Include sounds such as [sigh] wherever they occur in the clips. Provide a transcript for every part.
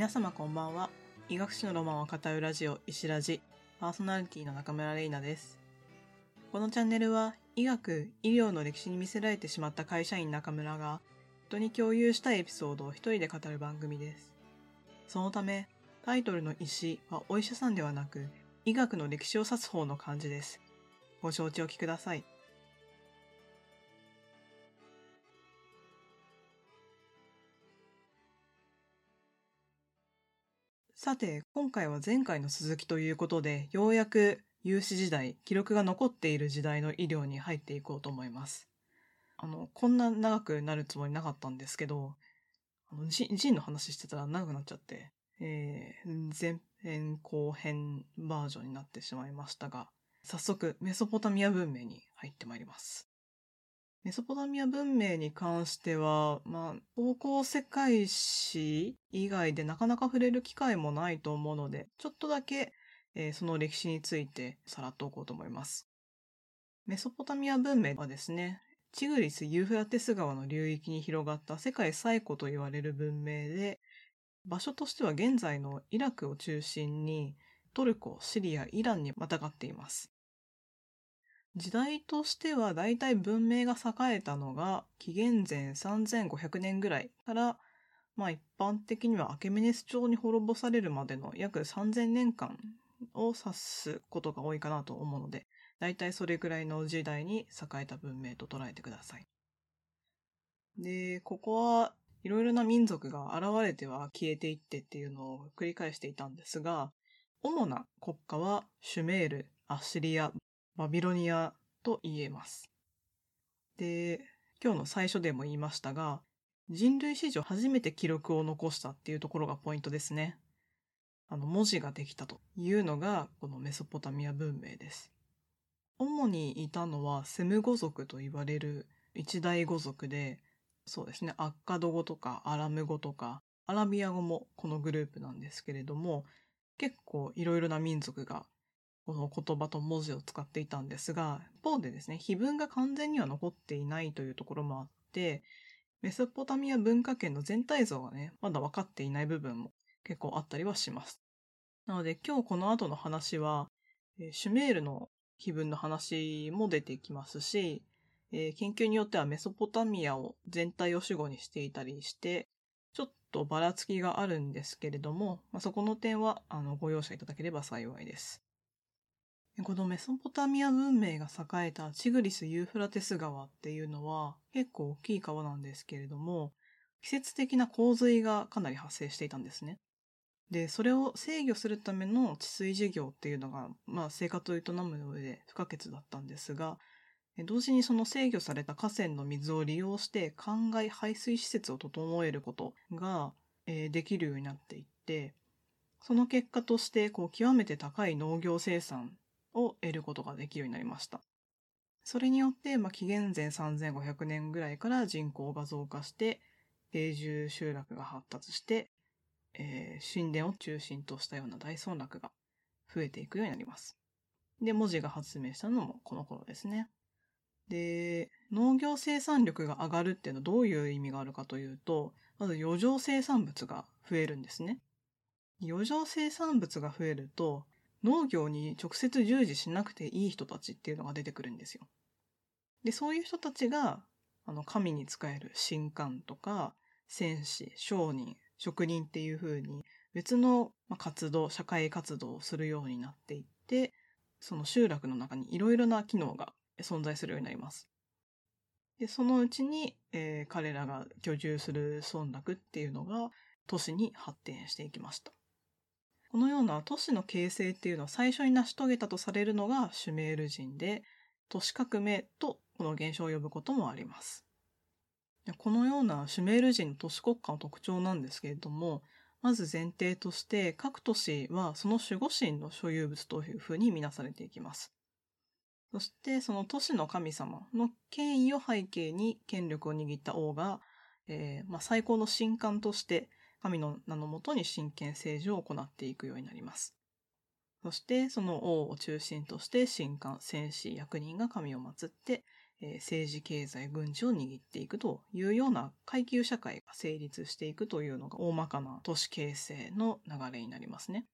皆様こんばんは。医学史のロマンを語るラジオ、石ラジ、パーソナリティの中村玲奈です。このチャンネルは、医学、医療の歴史に見せられてしまった会社員中村が、人に共有したいエピソードを一人で語る番組です。そのため、タイトルの医師はお医者さんではなく、医学の歴史を指す方の漢字です。ご承知おきください。さて、今回は前回の続きということで、ようやく有史時代、記録が残っている時代の医療に入っていこうと思います。あの、こんな長くなるつもりなかったんですけど、あの、ジンの話してたら長くなっちゃって、えー、前編後編バージョンになってしまいましたが、早速メソポタミア文明に入ってまいります。メソポタミア文明に関しては、まあ、高校世界史以外でなかなか触れる機会もないと思うので、ちょっとだけ、えーその歴史についてさらっとおこうと思います。メソポタミア文明はですね、チグリス・ユーフラテス川の流域に広がった世界最古と言われる文明で、場所としては現在のイラクを中心にトルコ、シリア、イランにまたがっています。時代としては大体文明が栄えたのが紀元前3500年ぐらいから、まあ一般的にはアケメネス朝に滅ぼされるまでの約3000年間を指すことが多いかなと思うので、大体それぐらいの時代に栄えた文明と捉えてください。で、ここはいろいろな民族が現れては消えていってっていうのを繰り返していたんですが、主な国家はシュメール、アッシリア、バビロニアと言えます。で、今日の最初でも言いましたが、人類史上初めて記録を残したっていうところがポイントですね。あの、文字ができたというのが、このメソポタミア文明です。主にいたのはセム語族と言われる一大語族で、そうですね、アッカド語とかアラム語とか、アラビア語もこのグループなんですけれども、結構いろいろな民族がこの言葉と文字を使っていたんですが、一方でですね、碑文が完全には残っていないというところもあって、メソポタミア文化圏の全体像がね、まだ分かっていない部分も結構あったりはします。なので今日この後の話は、えシュメールの碑文の話も出てきますし、えー研究によってはメソポタミアを全体を主語にしていたりして、ちょっとばらつきがあるんですけれども、まあ、そこの点はあのご容赦いただければ幸いです。このメソポタミア文明が栄えたチグリス・ユーフラテス川っていうのは結構大きい川なんですけれども、季節的な洪水がかなり発生していたんですね。で、それを制御するための治水事業っていうのが、まあ生活を営む上で不可欠だったんですが、同時にその制御された河川の水を利用して灌漑排水施設を整えることが、えできるようになっていって、その結果として、こう、極めて高い農業生産を得ることができるようになりました。それによって、まあ、紀元前3500年ぐらいから人口が増加して、定住集落が発達して、えー神殿を中心としたような大村落が増えていくようになります。で、文字が発明したのもこの頃ですね。で、農業生産力が上がるっていうのはどういう意味があるかというと、まず余剰生産物が増えるんですね。余剰生産物が増えると、農業に直接従事しなくていい人たちっていうのが出てくるんですよ。で、そういう人たちが、あの、神に仕える神官とか、戦士、商人、職人っていう風に、別のまあ活動、社会活動をするようになっていって、その集落の中にいろいろな機能が存在するようになります。で、そのうちに、えー彼らが居住する村落っていうのが都市に発展していきました。このような都市の形成っていうのを最初に成し遂げたとされるのがシュメール人で、都市革命とこの現象を呼ぶこともあります。このようなシュメール人の都市国家の特徴なんですけれども、まず前提として各都市はその守護神の所有物というふうに見なされていきます。そしてその都市の神様の権威を背景に権力を握った王が、えーまあ、最高の神官として神の名のもとに神権政治を行っていくようになります。そしてその王を中心として神官、戦士、役人が神を祀って、えー、政治、経済、軍事を握っていくというような階級社会が成立していくというのが大まかな都市形成の流れになりますね。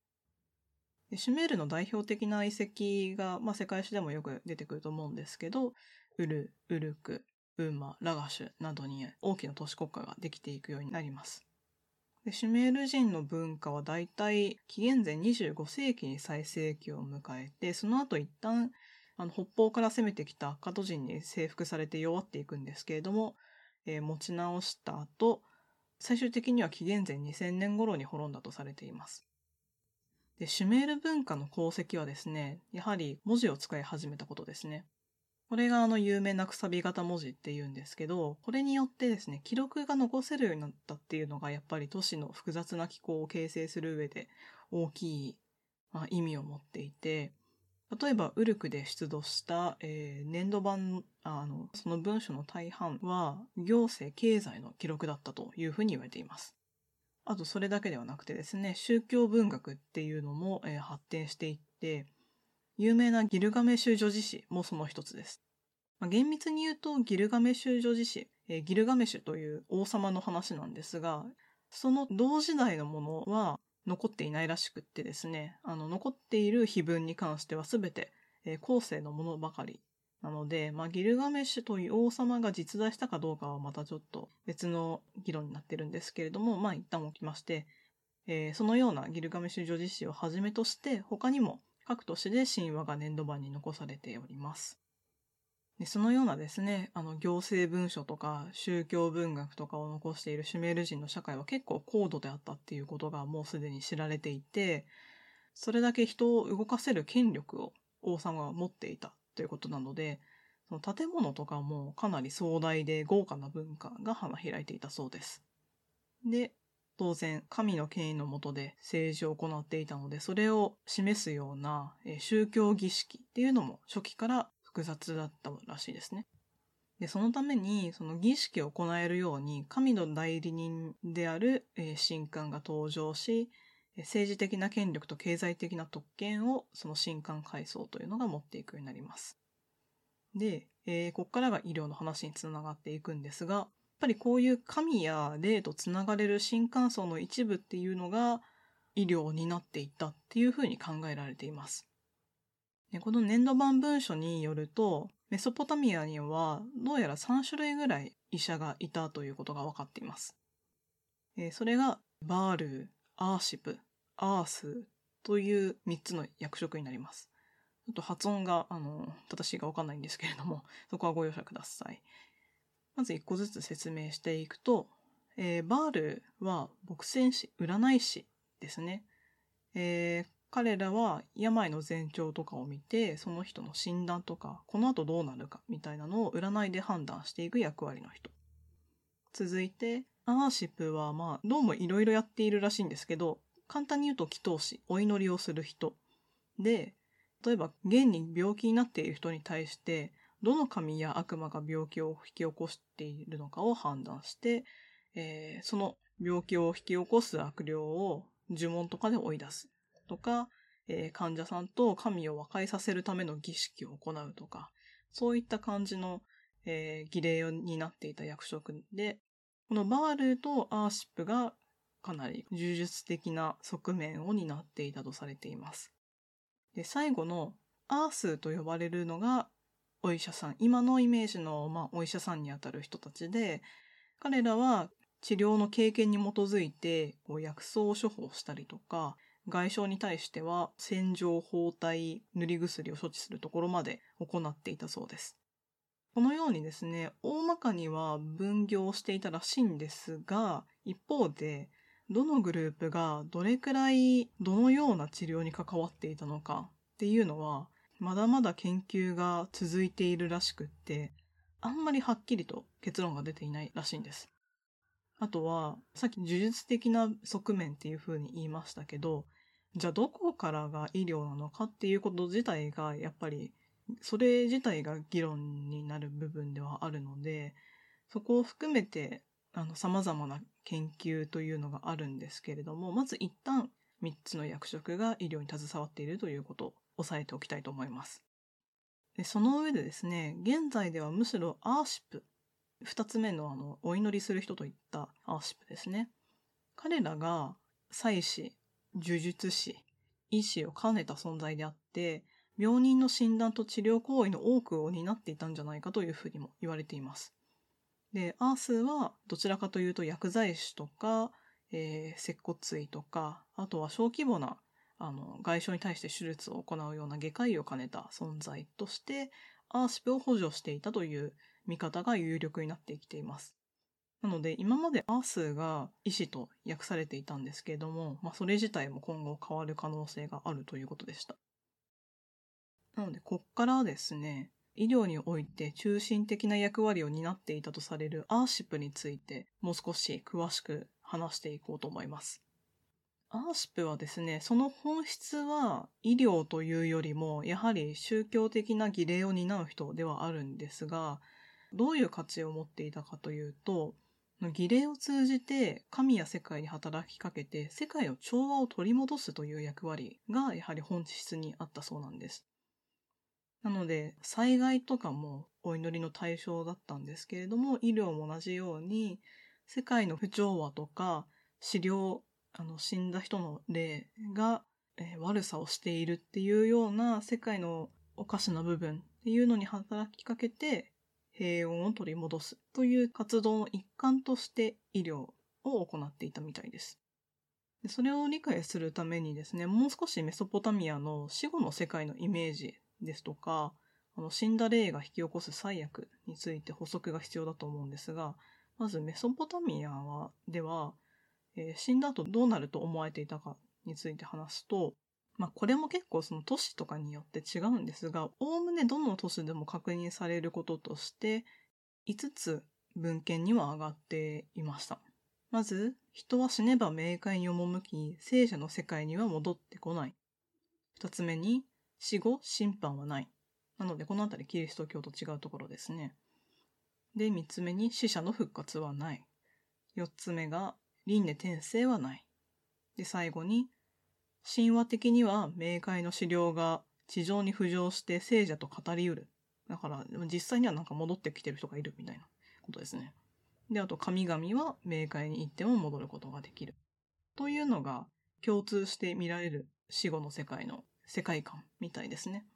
でシュメールの代表的な遺跡が、まあ、世界史でもよく出てくると思うんですけど、ウル、ウルク、ウンマ、ラガシュなどに大きな都市国家ができていくようになります。でシュメール人の文化はだいたい紀元前25世紀に最盛期を迎えて、その後一旦あの北方から攻めてきたカト人に征服されて弱っていくんですけれども、えー、持ち直した後、最終的には紀元前2000年頃に滅んだとされています。で、シュメール文化の功績はですね、やはり文字を使い始めたことですね。これがあの有名なくさび型文字って言うんですけど、これによってですね、記録が残せるようになったっていうのがやっぱり都市の複雑な機構を形成する上で大きい、まあ、意味を持っていて、例えば、ウルクで出土した、えー、年度版あの、その文書の大半は行政経済の記録だったというふうに言われています。あと、それだけではなくてですね、宗教文学っていうのも、えー、発展していって、有名なギルガメシュ女子誌もその一つです。まあ、厳密に言うとギルガメシュ女子誌、えー、ギルガメシュという王様の話なんですが、その同時代のものは残っていないらしくってですね、あの残っている碑文に関しては全て、えー、後世のものばかりなので、まあ、ギルガメシュという王様が実在したかどうかはまたちょっと別の議論になってるんですけれども、まあ一旦置きまして、えー、そのようなギルガメシュ女子誌をはじめとして、他にも各都市で神話が年度版に残されております。でそのようなですね、あの行政文書とか宗教文学とかを残しているシュメール人の社会は結構高度であったっていうことがもうすでに知られていて、それだけ人を動かせる権力を王様は持っていたということなので、その建物とかもかなり壮大で豪華な文化が花開いていたそうです。で、当然神の権威のもとで政治を行っていたので、それを示すような宗教儀式っていうのも初期から複雑だったらしいですね。で、そのために、その儀式を行えるように、神の代理人である、神官が登場し、政治的な権力と経済的な特権を、その神官階層というのが持っていくようになります。で、えー、ここからが医療の話につながっていくんですが、ぱりこういう神や霊とつながれる新幹層の一部っていうのが医療になっていったっていうふうに考えられています。この年度版文書によると、メソポタミアにはどうやら3種類ぐらい医者がいたということが分かっています。それがバール、アーシプ、アースという3つの役職になります。ちょっと発音が、あの、正しいかわかんないんですけれども、そこはご容赦ください。まず一個ずつ説明していくと、えー、バールは牧戦士、占い師ですね。えー、彼らは病の前兆とかを見て、その人の診断とか、この後どうなるかみたいなのを占いで判断していく役割の人。続いて、アーシップはまあ、どうもいろいろやっているらしいんですけど、簡単に言うと祈祷師、お祈りをする人。で、例えば、現に病気になっている人に対して、どの神や悪魔が病気を引き起こしているのかを判断して、えー、その病気を引き起こす悪霊を呪文とかで追い出すとか、えー、患者さんと神を和解させるための儀式を行うとか、そういった感じの、えー、儀礼になっていた役職で、このバールとアーシップがかなり呪術的な側面を担っていたとされています。で、最後のアースと呼ばれるのがお医者さん、今のイメージの、まあ、お医者さんにあたる人たちで、彼らは治療の経験に基づいてこう薬草を処方したりとか、外傷に対しては洗浄、包帯、塗り薬を処置するところまで行っていたそうです。このようにですね、大まかには分業していたらしいんですが、一方で、どのグループがどれくらいどのような治療に関わっていたのかっていうのはまだまだ研究が続いているらしくって、あんまりはっきりと結論が出ていないらしいんです。あとは、さっき呪術的な側面っていう風に言いましたけど、じゃあどこからが医療なのかっていうこと自体が、やっぱり、それ自体が議論になる部分ではあるので、そこを含めて、あの、様々な研究というのがあるんですけれども、まず一旦3つの役職が医療に携わっているということ押さえておきたいと思います。でその上でですね、現在ではむしろアーシップ、二つ目のあの、お祈りする人といったアーシップですね。彼らが祭司、呪術師、医師を兼ねた存在であって、病人の診断と治療行為の多くを担っていたんじゃないかというふうにも言われています。で、アースはどちらかというと薬剤師とか、えー、接骨院とか、あとは小規模なあの外傷に対して手術を行うような外科医を兼ねた存在として、アーシプを補助していたという見方が有力になってきています。なので今までアースが医師と訳されていたんですけれども、まあ、それ自体も今後変わる可能性があるということでした。なので、こっからですね、医療において中心的な役割を担っていたとされるアーシップについてもう少し詳しく話していこうと思います。アーシップはですね、その本質は医療というよりも、やはり宗教的な儀礼を担う人ではあるんですが、どういう価値を持っていたかというと、儀礼を通じて神や世界に働きかけて世界の調和を取り戻すという役割がやはり本質にあったそうなんです。なので災害とかもお祈りの対象だったんですけれども医療も同じように世界の不調和とか死療あの死んだ人の霊が、えー、悪さをしているっていうような世界のおかしな部分っていうのに働きかけて平穏を取り戻すという活動の一環として医療を行っていたみたいです。でそれを理解するためにですね、もう少しメソポタミアの死後の世界のイメージですとか、あの死んだ霊が引き起こす災悪について補足が必要だと思うんですが、まずメソポタミアはでは、えー、死んだ後どうなると思われていたかについて話すと、まあこれも結構その都市とかによって違うんですが、おおむねどの都市でも確認されることとして、5つ文献には上がっていました。まず、人は死ねば冥界に赴き、聖者の世界には戻ってこない。二つ目に、死後審判はない。なので、このあたりキリスト教と違うところですね。で、三つ目に死者の復活はない。四つ目が、輪廻転生はない。で、最後に、神話的には冥界の資料が地上に浮上して聖者と語りうる。だから、実際にはなんか戻ってきてる人がいるみたいなことですね。で、あと神々は冥界に行っても戻ることができる。というのが共通して見られる死後の世界の世界観みたいですね。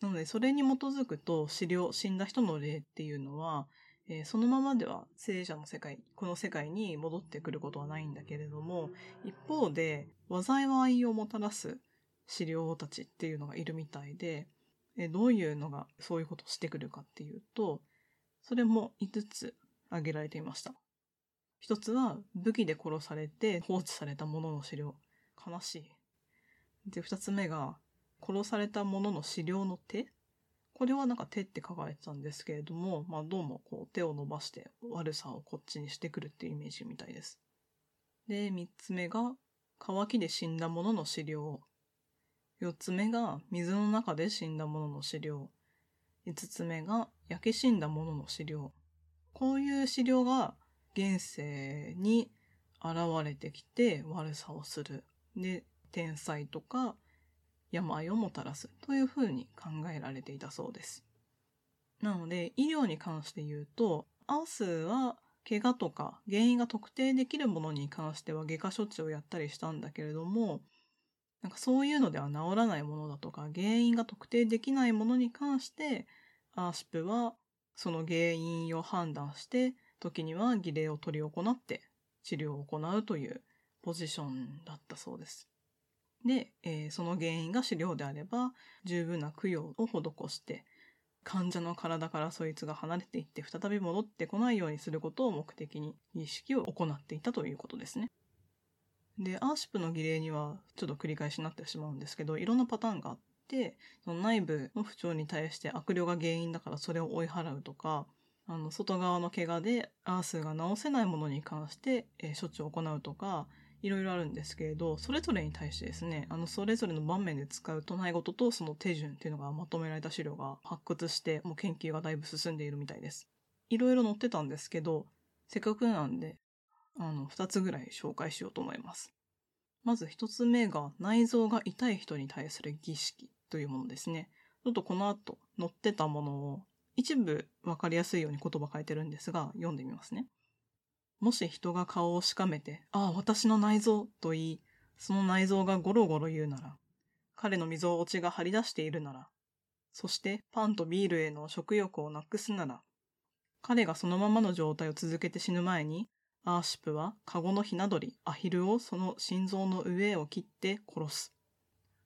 なので、それに基づくと死霊、死んだ人の霊っていうのは、えー、そのままでは聖者の世界、この世界に戻ってくることはないんだけれども、一方で、災いをもたらす資料たちっていうのがいるみたいで、えー、どういうのがそういうことをしてくるかっていうと、それも5つ挙げられていました。一つは武器で殺されて放置された者のの資料。悲しい。で、二つ目が殺された者の資料の手これはなんか手って書かれてたんですけれども、まあどうもこう手を伸ばして悪さをこっちにしてくるっていうイメージみたいです。で、三つ目が乾きで死んだ者のの資料。四つ目が水の中で死んだ者のの資料。五つ目が焼け死んだ者の資料。こういう資料が現世に現れてきて悪さをする。で、天才とか病をもたらすというふうに考えられていたそうです。なので、医療に関して言うと、アースは怪我とか原因が特定できるものに関しては外科処置をやったりしたんだけれども、なんかそういうのでは治らないものだとか、原因が特定できないものに関して、アーシプはその原因を判断して、時には儀礼を執り行って治療を行うというポジションだったそうです。で、えー、その原因が治療であれば、十分な供養を施して、患者の体からそいつが離れていって再び戻ってこないようにすることを目的に儀式を行っていたということですね。で、アーシップの儀礼にはちょっと繰り返しになってしまうんですけど、いろんなパターンがあって、その内部の不調に対して悪霊が原因だからそれを追い払うとか、あの、外側の怪我でアースが治せないものに関して、えー、処置を行うとか、いろいろあるんですけれど、それぞれに対してですね、あの、それぞれの場面で使う唱え事とその手順っていうのがまとめられた資料が発掘して、もう研究がだいぶ進んでいるみたいです。いろいろ載ってたんですけど、せっかくなんで、あの、二つぐらい紹介しようと思います。まず一つ目が内臓が痛い人に対する儀式というものですね。ちょっとこの後載ってたものを一部わかりやすいように言葉変えてるんですが、読んでみますね。もし人が顔をしかめて、ああ、私の内臓と言い、その内臓がゴロゴロ言うなら、彼の溝落ちが張り出しているなら、そしてパンとビールへの食欲をなくすなら、彼がそのままの状態を続けて死ぬ前に、アーシップはカゴのひな鳥アヒルをその心臓の上を切って殺す。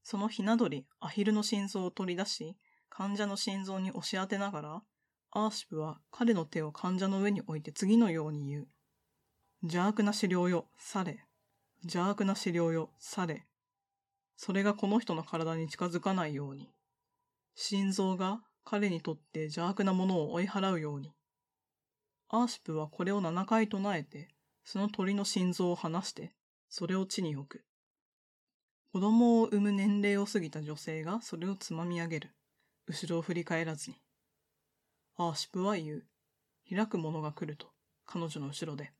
そのひな鳥アヒルの心臓を取り出し、患者の心臓に押し当てながら、アーシプは彼の手を患者の上に置いて次のように言う。邪悪な治療よ、され。邪悪な治療よ、され。それがこの人の体に近づかないように。心臓が彼にとって邪悪なものを追い払うように。アーシプはこれを7回唱えて、その鳥の心臓を離して、それを地に置く。子供を産む年齢を過ぎた女性がそれをつまみ上げる。後ろを振り返らずに。アーシプは言う。開く者が来ると、彼女の後ろで。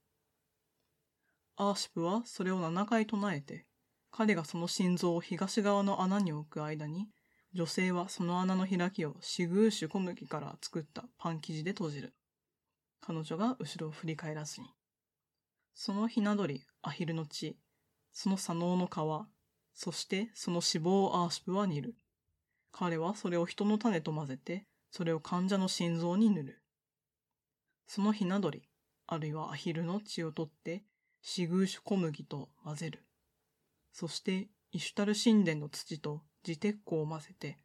アーシプはそれを7回唱えて、彼がその心臓を東側の穴に置く間に、女性はその穴の開きをシグーシュ小麦から作ったパン生地で閉じる。彼女が後ろを振り返らずに。そのひな鳥、アヒルの血、その左脳の皮、そしてその脂肪をアーシプは煮る。彼はそれを人の種と混ぜて、それを患者の心臓に塗る。そのひな鳥、あるいはアヒルの血を取って、シグーシュ小麦と混ぜる。そして、イシュタル神殿の土と地鉄鋼を混ぜて、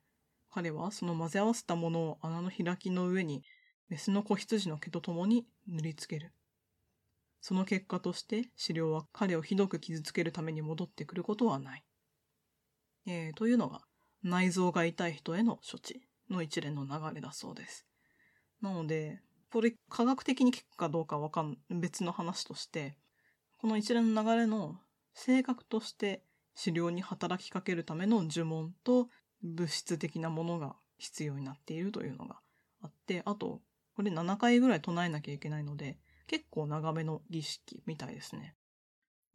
彼はその混ぜ合わせたものを穴の開きの上に、メスの子羊の毛と共に塗りつける。その結果として資料は彼をひどく傷つけるために戻ってくることはない。えー、というのが内臓が痛い人への処置の一連の流れだそうです。なので、これ科学的に効くかどうかわかん、別の話として、この一連の流れの性格として治療に働きかけるための呪文と物質的なものが必要になっているというのがあって、あと、これ7回ぐらい唱えなきゃいけないので、結構長めの儀式みたいですね。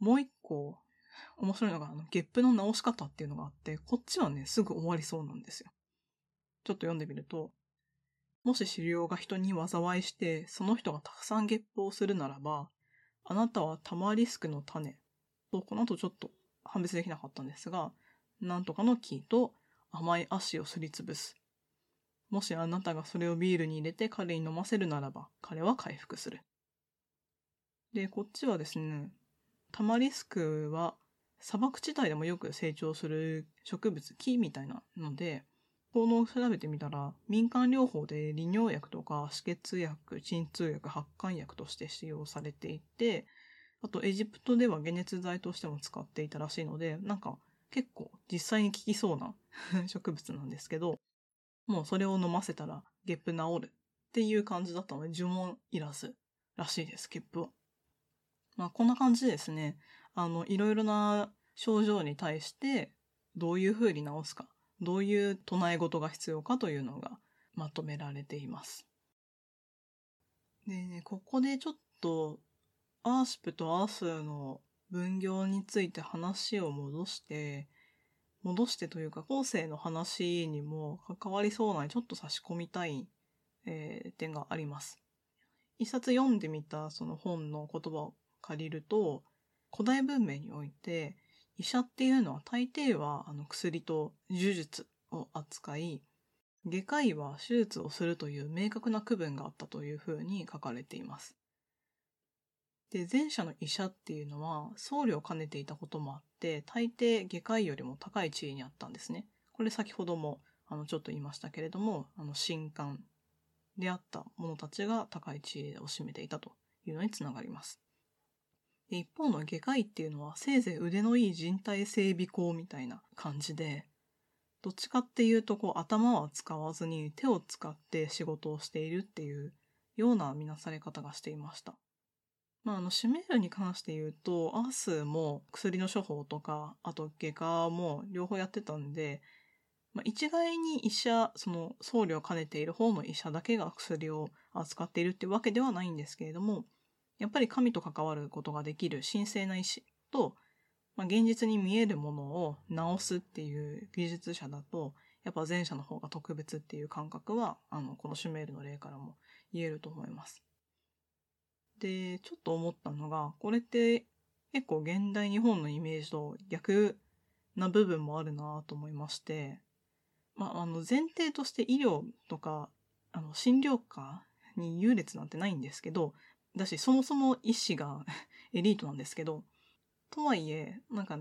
もう一個面白いのが、あの、ゲップの直し方っていうのがあって、こっちはね、すぐ終わりそうなんですよ。ちょっと読んでみると、もし狩猟が人に災いして、その人がたくさんゲップをするならば、あなたはタマリスクの種と、この後ちょっと判別できなかったんですが、なんとかの木と甘い足をすりつぶす。もしあなたがそれをビールに入れて彼に飲ませるならば、彼は回復する。で、こっちはですね、タマリスクは砂漠地帯でもよく成長する植物、木みたいなので、効能を調べてみたら、民間療法で利尿薬とか止血薬、鎮痛薬、発汗薬として使用されていて、あとエジプトでは解熱剤としても使っていたらしいので、なんか結構実際に効きそうな [laughs] 植物なんですけど、もうそれを飲ませたらゲップ治るっていう感じだったので呪文いらずらしいです、ゲップは。まあこんな感じですね。あの、いろいろな症状に対してどういうふうに治すか、どういう唱え事が必要かというのがまとめられています。でね、ここでちょっとアーシプとアースの分業について話を戻して、戻してというか後世の話にも関わりそうなちょっと差し込みたい、えー、点があります。一冊読んでみたその本の言葉を借りると、古代文明において、医者っていうのは大抵はあの薬と呪術を扱い、外科医は手術をするという明確な区分があったというふうに書かれています。で、前者の医者っていうのは僧侶を兼ねていたこともあって、大抵外科医よりも高い地位にあったんですね。これ先ほどもあのちょっと言いましたけれども、あの神官であった者たちが高い地位を占めていたというのにつながります。一方の外科医っていうのはせいぜい腕のいい人体整備工みたいな感じで、どっちかっていうとこう頭は使わずに手を使って仕事をしているっていうような見なされ方がしていました。まあ、あの、シメールに関して言うと、アースも薬の処方とか、あと外科も両方やってたんで、まあ、一概に医者、その僧侶を兼ねている方の医者だけが薬を扱っているってわけではないんですけれども、やっぱり神と関わることができる神聖な意志と、まあ、現実に見えるものを直すっていう技術者だと、やっぱ前者の方が特別っていう感覚は、あの、このシュメールの例からも言えると思います。で、ちょっと思ったのが、これって結構現代日本のイメージと逆な部分もあるなと思いまして、まあ、あの、前提として医療とか、あの、診療科に優劣なんてないんですけど、だし、そもそも医師が [laughs] エリートなんですけど、とはいえ、なんか、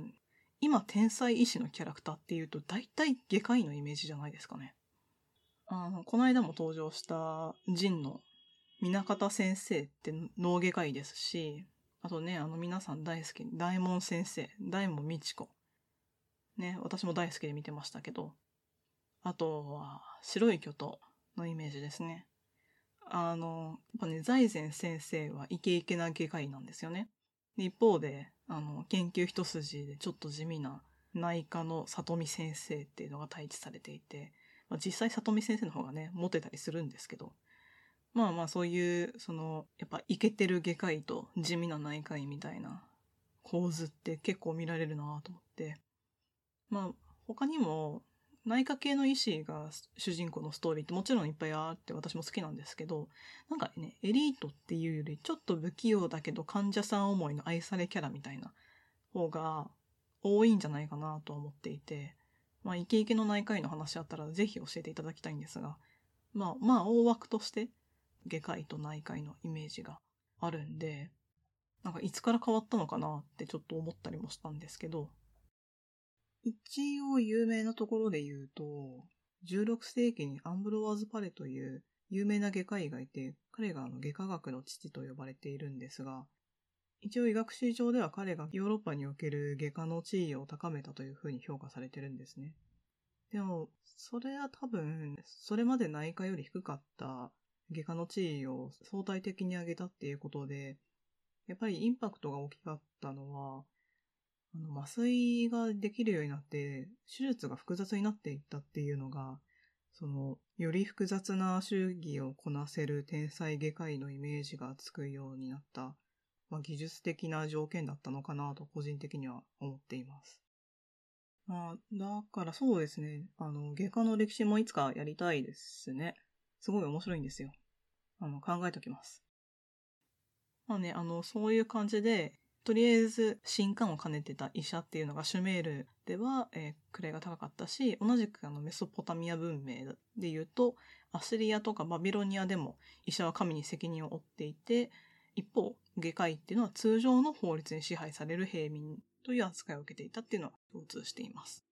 今天才医師のキャラクターっていうと、大体外科医のイメージじゃないですかね。あの、この間も登場したジンの南方先生って脳外科医ですし、あとね、あの皆さん大好き、大門先生、大門美智子。ね、私も大好きで見てましたけど、あとは、白い巨頭のイメージですね。あの、やっぱね、財前先生はイケイケな外科医なんですよね。一方で、あの、研究一筋でちょっと地味な内科の里見先生っていうのが対置されていて、まあ、実際里見先生の方がね、モテたりするんですけど、まあまあそういう、その、やっぱイケてる外科医と地味な内科医みたいな構図って結構見られるなと思って、まあ他にも内科系の医師が主人公のストーリーってもちろんいっぱいあって私も好きなんですけど、なんかね、エリートっていうよりちょっと不器用だけど患者さん思いの愛されキャラみたいな方が多いんじゃないかなと思っていて、まあイケイケの内科医の話あったらぜひ教えていただきたいんですが、まあまあ大枠として外科医と内科医のイメージがあるんで、なんかいつから変わったのかなってちょっと思ったりもしたんですけど、一応有名なところで言うと、16世紀にアンブロワーズ・パレという有名な外科医がいて、彼があの外科学の父と呼ばれているんですが、一応医学史上では彼がヨーロッパにおける外科の地位を高めたというふうに評価されてるんですね。でも、それは多分、それまで内科より低かった外科の地位を相対的に上げたっていうことで、やっぱりインパクトが大きかったのは、あの麻酔ができるようになって、手術が複雑になっていったっていうのが、その、より複雑な手技をこなせる天才外科医のイメージがつくようになった、まあ、技術的な条件だったのかなと個人的には思っています。まあ、だからそうですね。あの、外科の歴史もいつかやりたいですね。すごい面白いんですよ。あの、考えときます。まあね、あの、そういう感じで、とりあえず新刊を兼ねてた医者っていうのがシュメールでは、えー、位が高かったし、同じくあのメソポタミア文明で言うと、アシリアとかバビロニアでも医者は神に責任を負っていて、一方、外科医っていうのは通常の法律に支配される平民という扱いを受けていたっていうのは共通しています。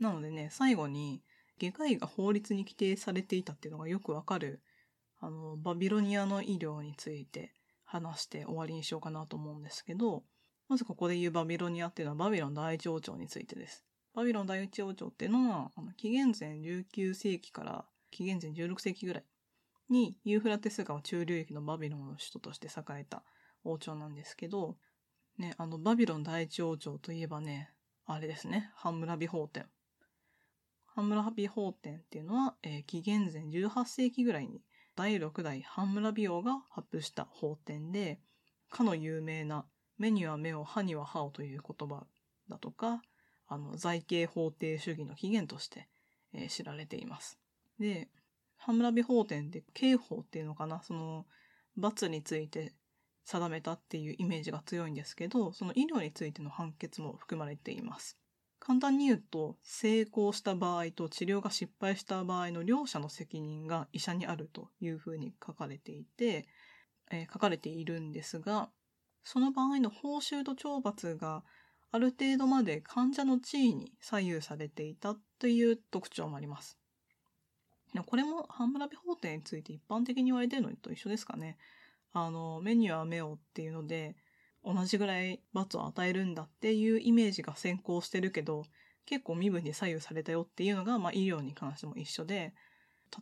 なのでね、最後に、外科医が法律に規定されていたっていうのがよくわかる、あの、バビロニアの医療について話して終わりにしようかなと思うんですけど、まずここで言うバビロニアっていうのはバビロン第一王朝についてです。バビロン第一王朝っていうのは、あの紀元前19世紀から紀元前16世紀ぐらいにユーフラテス川中流域のバビロンの首都として栄えた王朝なんですけど、ね、あのバビロン第一王朝といえばね、あれですね、ハンムラビ法典。ハンムラビ法典っていうのは、えー、紀元前18世紀ぐらいに第6代ハンムラビ王が発布した法典で、かの有名な目には目を、歯には歯をという言葉だとか、あの、財形法定主義の起源として、えー、知られています。で、ハンムラビ法典って刑法っていうのかな、その、罰について定めたっていうイメージが強いんですけど、その医療についての判決も含まれています。簡単に言うと、成功した場合と治療が失敗した場合の両者の責任が医者にあるというふうに書かれていて、えー、書かれているんですが、その場合の報酬と懲罰がある程度まで患者の地位に左右されていたという特徴もあります。これもハンブラビ法廷について一般的に言われているのと一緒ですかね。あの、目には目をっていうので、同じぐらい罰を与えるんだっていうイメージが先行してるけど、結構身分に左右されたよっていうのが、まあ、医療に関しても一緒で、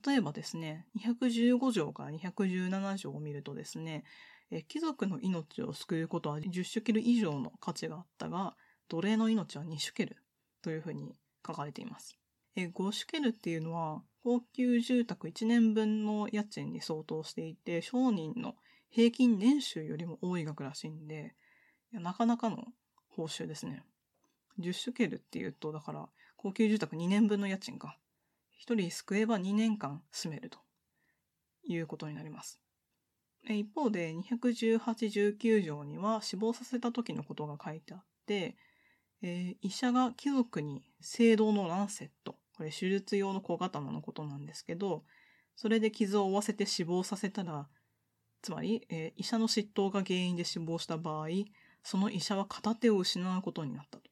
例えばですね、215条から217条を見るとですね、え貴族の命を救うことは10シュケル以上の価値があったが、奴隷の命は2シュケルというふうに書かれています。え5シュケルっていうのは、高級住宅1年分の家賃に相当していて、商人の平均年収よりも多い額らしいんで、いやなかなかの報酬ですね。10シュケルっていうと、だから、高級住宅2年分の家賃か。1人救えば2年間住めるということになります。一方で218、19条には死亡させた時のことが書いてあって、えー、医者が貴族に聖堂のランセット、これ手術用の小刀のことなんですけど、それで傷を負わせて死亡させたら、つまり、えー、医者の執刀が原因で死亡した場合、その医者は片手を失うことになったと。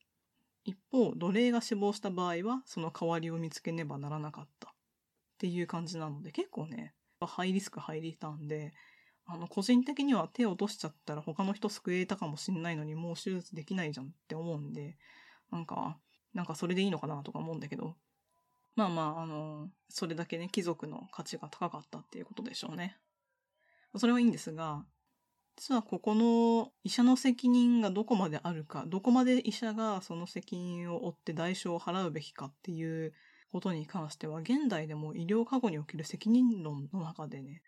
一方、奴隷が死亡した場合は、その代わりを見つけねばならなかった。っていう感じなので、結構ね、ハイリスク入りたんで、あの、個人的には手を落としちゃったら他の人救えたかもしんないのにもう手術できないじゃんって思うんで、なんか、なんかそれでいいのかなとか思うんだけど、まあまあ、あの、それだけね、貴族の価値が高かったっていうことでしょうね。それはいいんですが、実はここの医者の責任がどこまであるか、どこまで医者がその責任を負って代償を払うべきかっていうことに関しては、現代でも医療過護における責任論の中でね、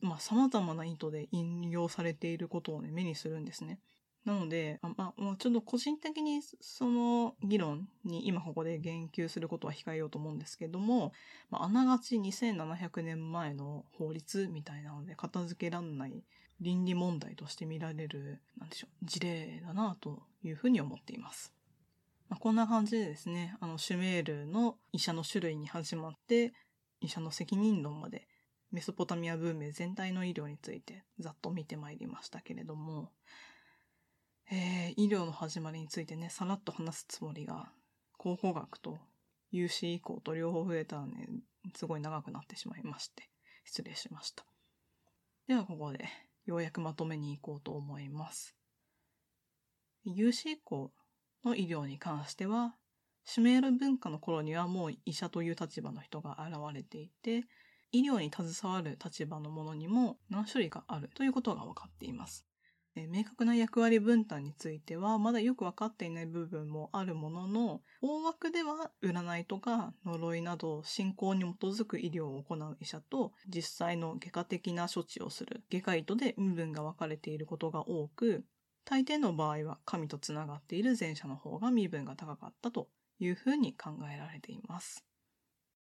まあ様々な意図で引用されていることをね、目にするんですね。なので、まあ、もうちょっと個人的にその議論に今ここで言及することは控えようと思うんですけども、まあ、ながち2700年前の法律みたいなので片付けらんない倫理問題として見られる、なんでしょう、事例だなというふうに思っています。まあ、こんな感じでですね、あの、シュメールの医者の種類に始まって、医者の責任論まで、メソポタミア文明全体の医療についてざっと見てまいりましたけれども、えー、医療の始まりについてね、さらっと話すつもりが、考古学と有史以降と両方増えたらね、すごい長くなってしまいまして、失礼しました。ではここで、ようやくまとめに行こうと思います。有史以降の医療に関しては、シュメール文化の頃にはもう医者という立場の人が現れていて、医療に携わる立場のものにも何種類かあるということが分かっています。え明確な役割分担についてはまだよく分かっていない部分もあるものの大枠では占いとか呪いなど信仰に基づく医療を行う医者と実際の外科的な処置をする外科医とで身分が分かれていることが多く大抵の場合は神とつながっている前者の方が身分が高かったというふうに考えられています。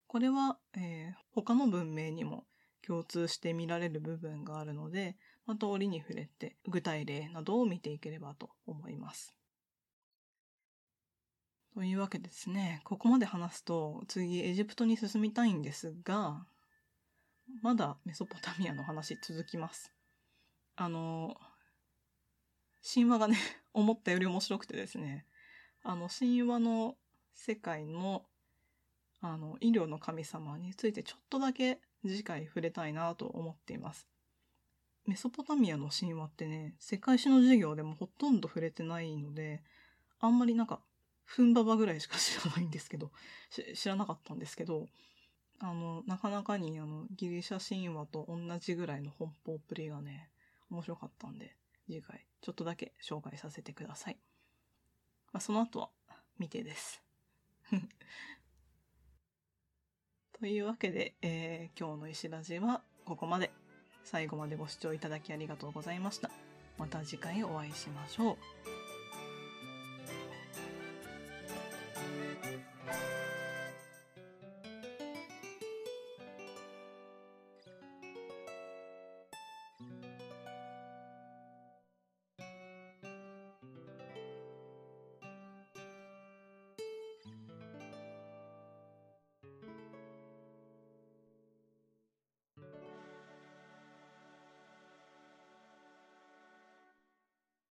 これは、えー、他の文明にも共通して見られる部分があるので、また折に触れて具体例などを見ていければと思います。というわけですね、ここまで話すと次エジプトに進みたいんですが、まだメソポタミアの話続きます。あの、神話がね、[laughs] 思ったより面白くてですね、あの神話の世界のあの医療の神様についてちょっとだけ次回触れたいなと思っています。メソポタミアの神話ってね、世界史の授業でもほとんど触れてないので、あんまりなんか、ふんばばぐらいしか知らないんですけど、知らなかったんですけど、あの、なかなかにあの、ギリシャ神話と同じぐらいの奔放っぷりがね、面白かったんで、次回ちょっとだけ紹介させてください。まあ、その後は未定です。[laughs] というわけで、えー、今日の石ラジはここまで。最後までご視聴いただきありがとうございました。また次回お会いしましょう。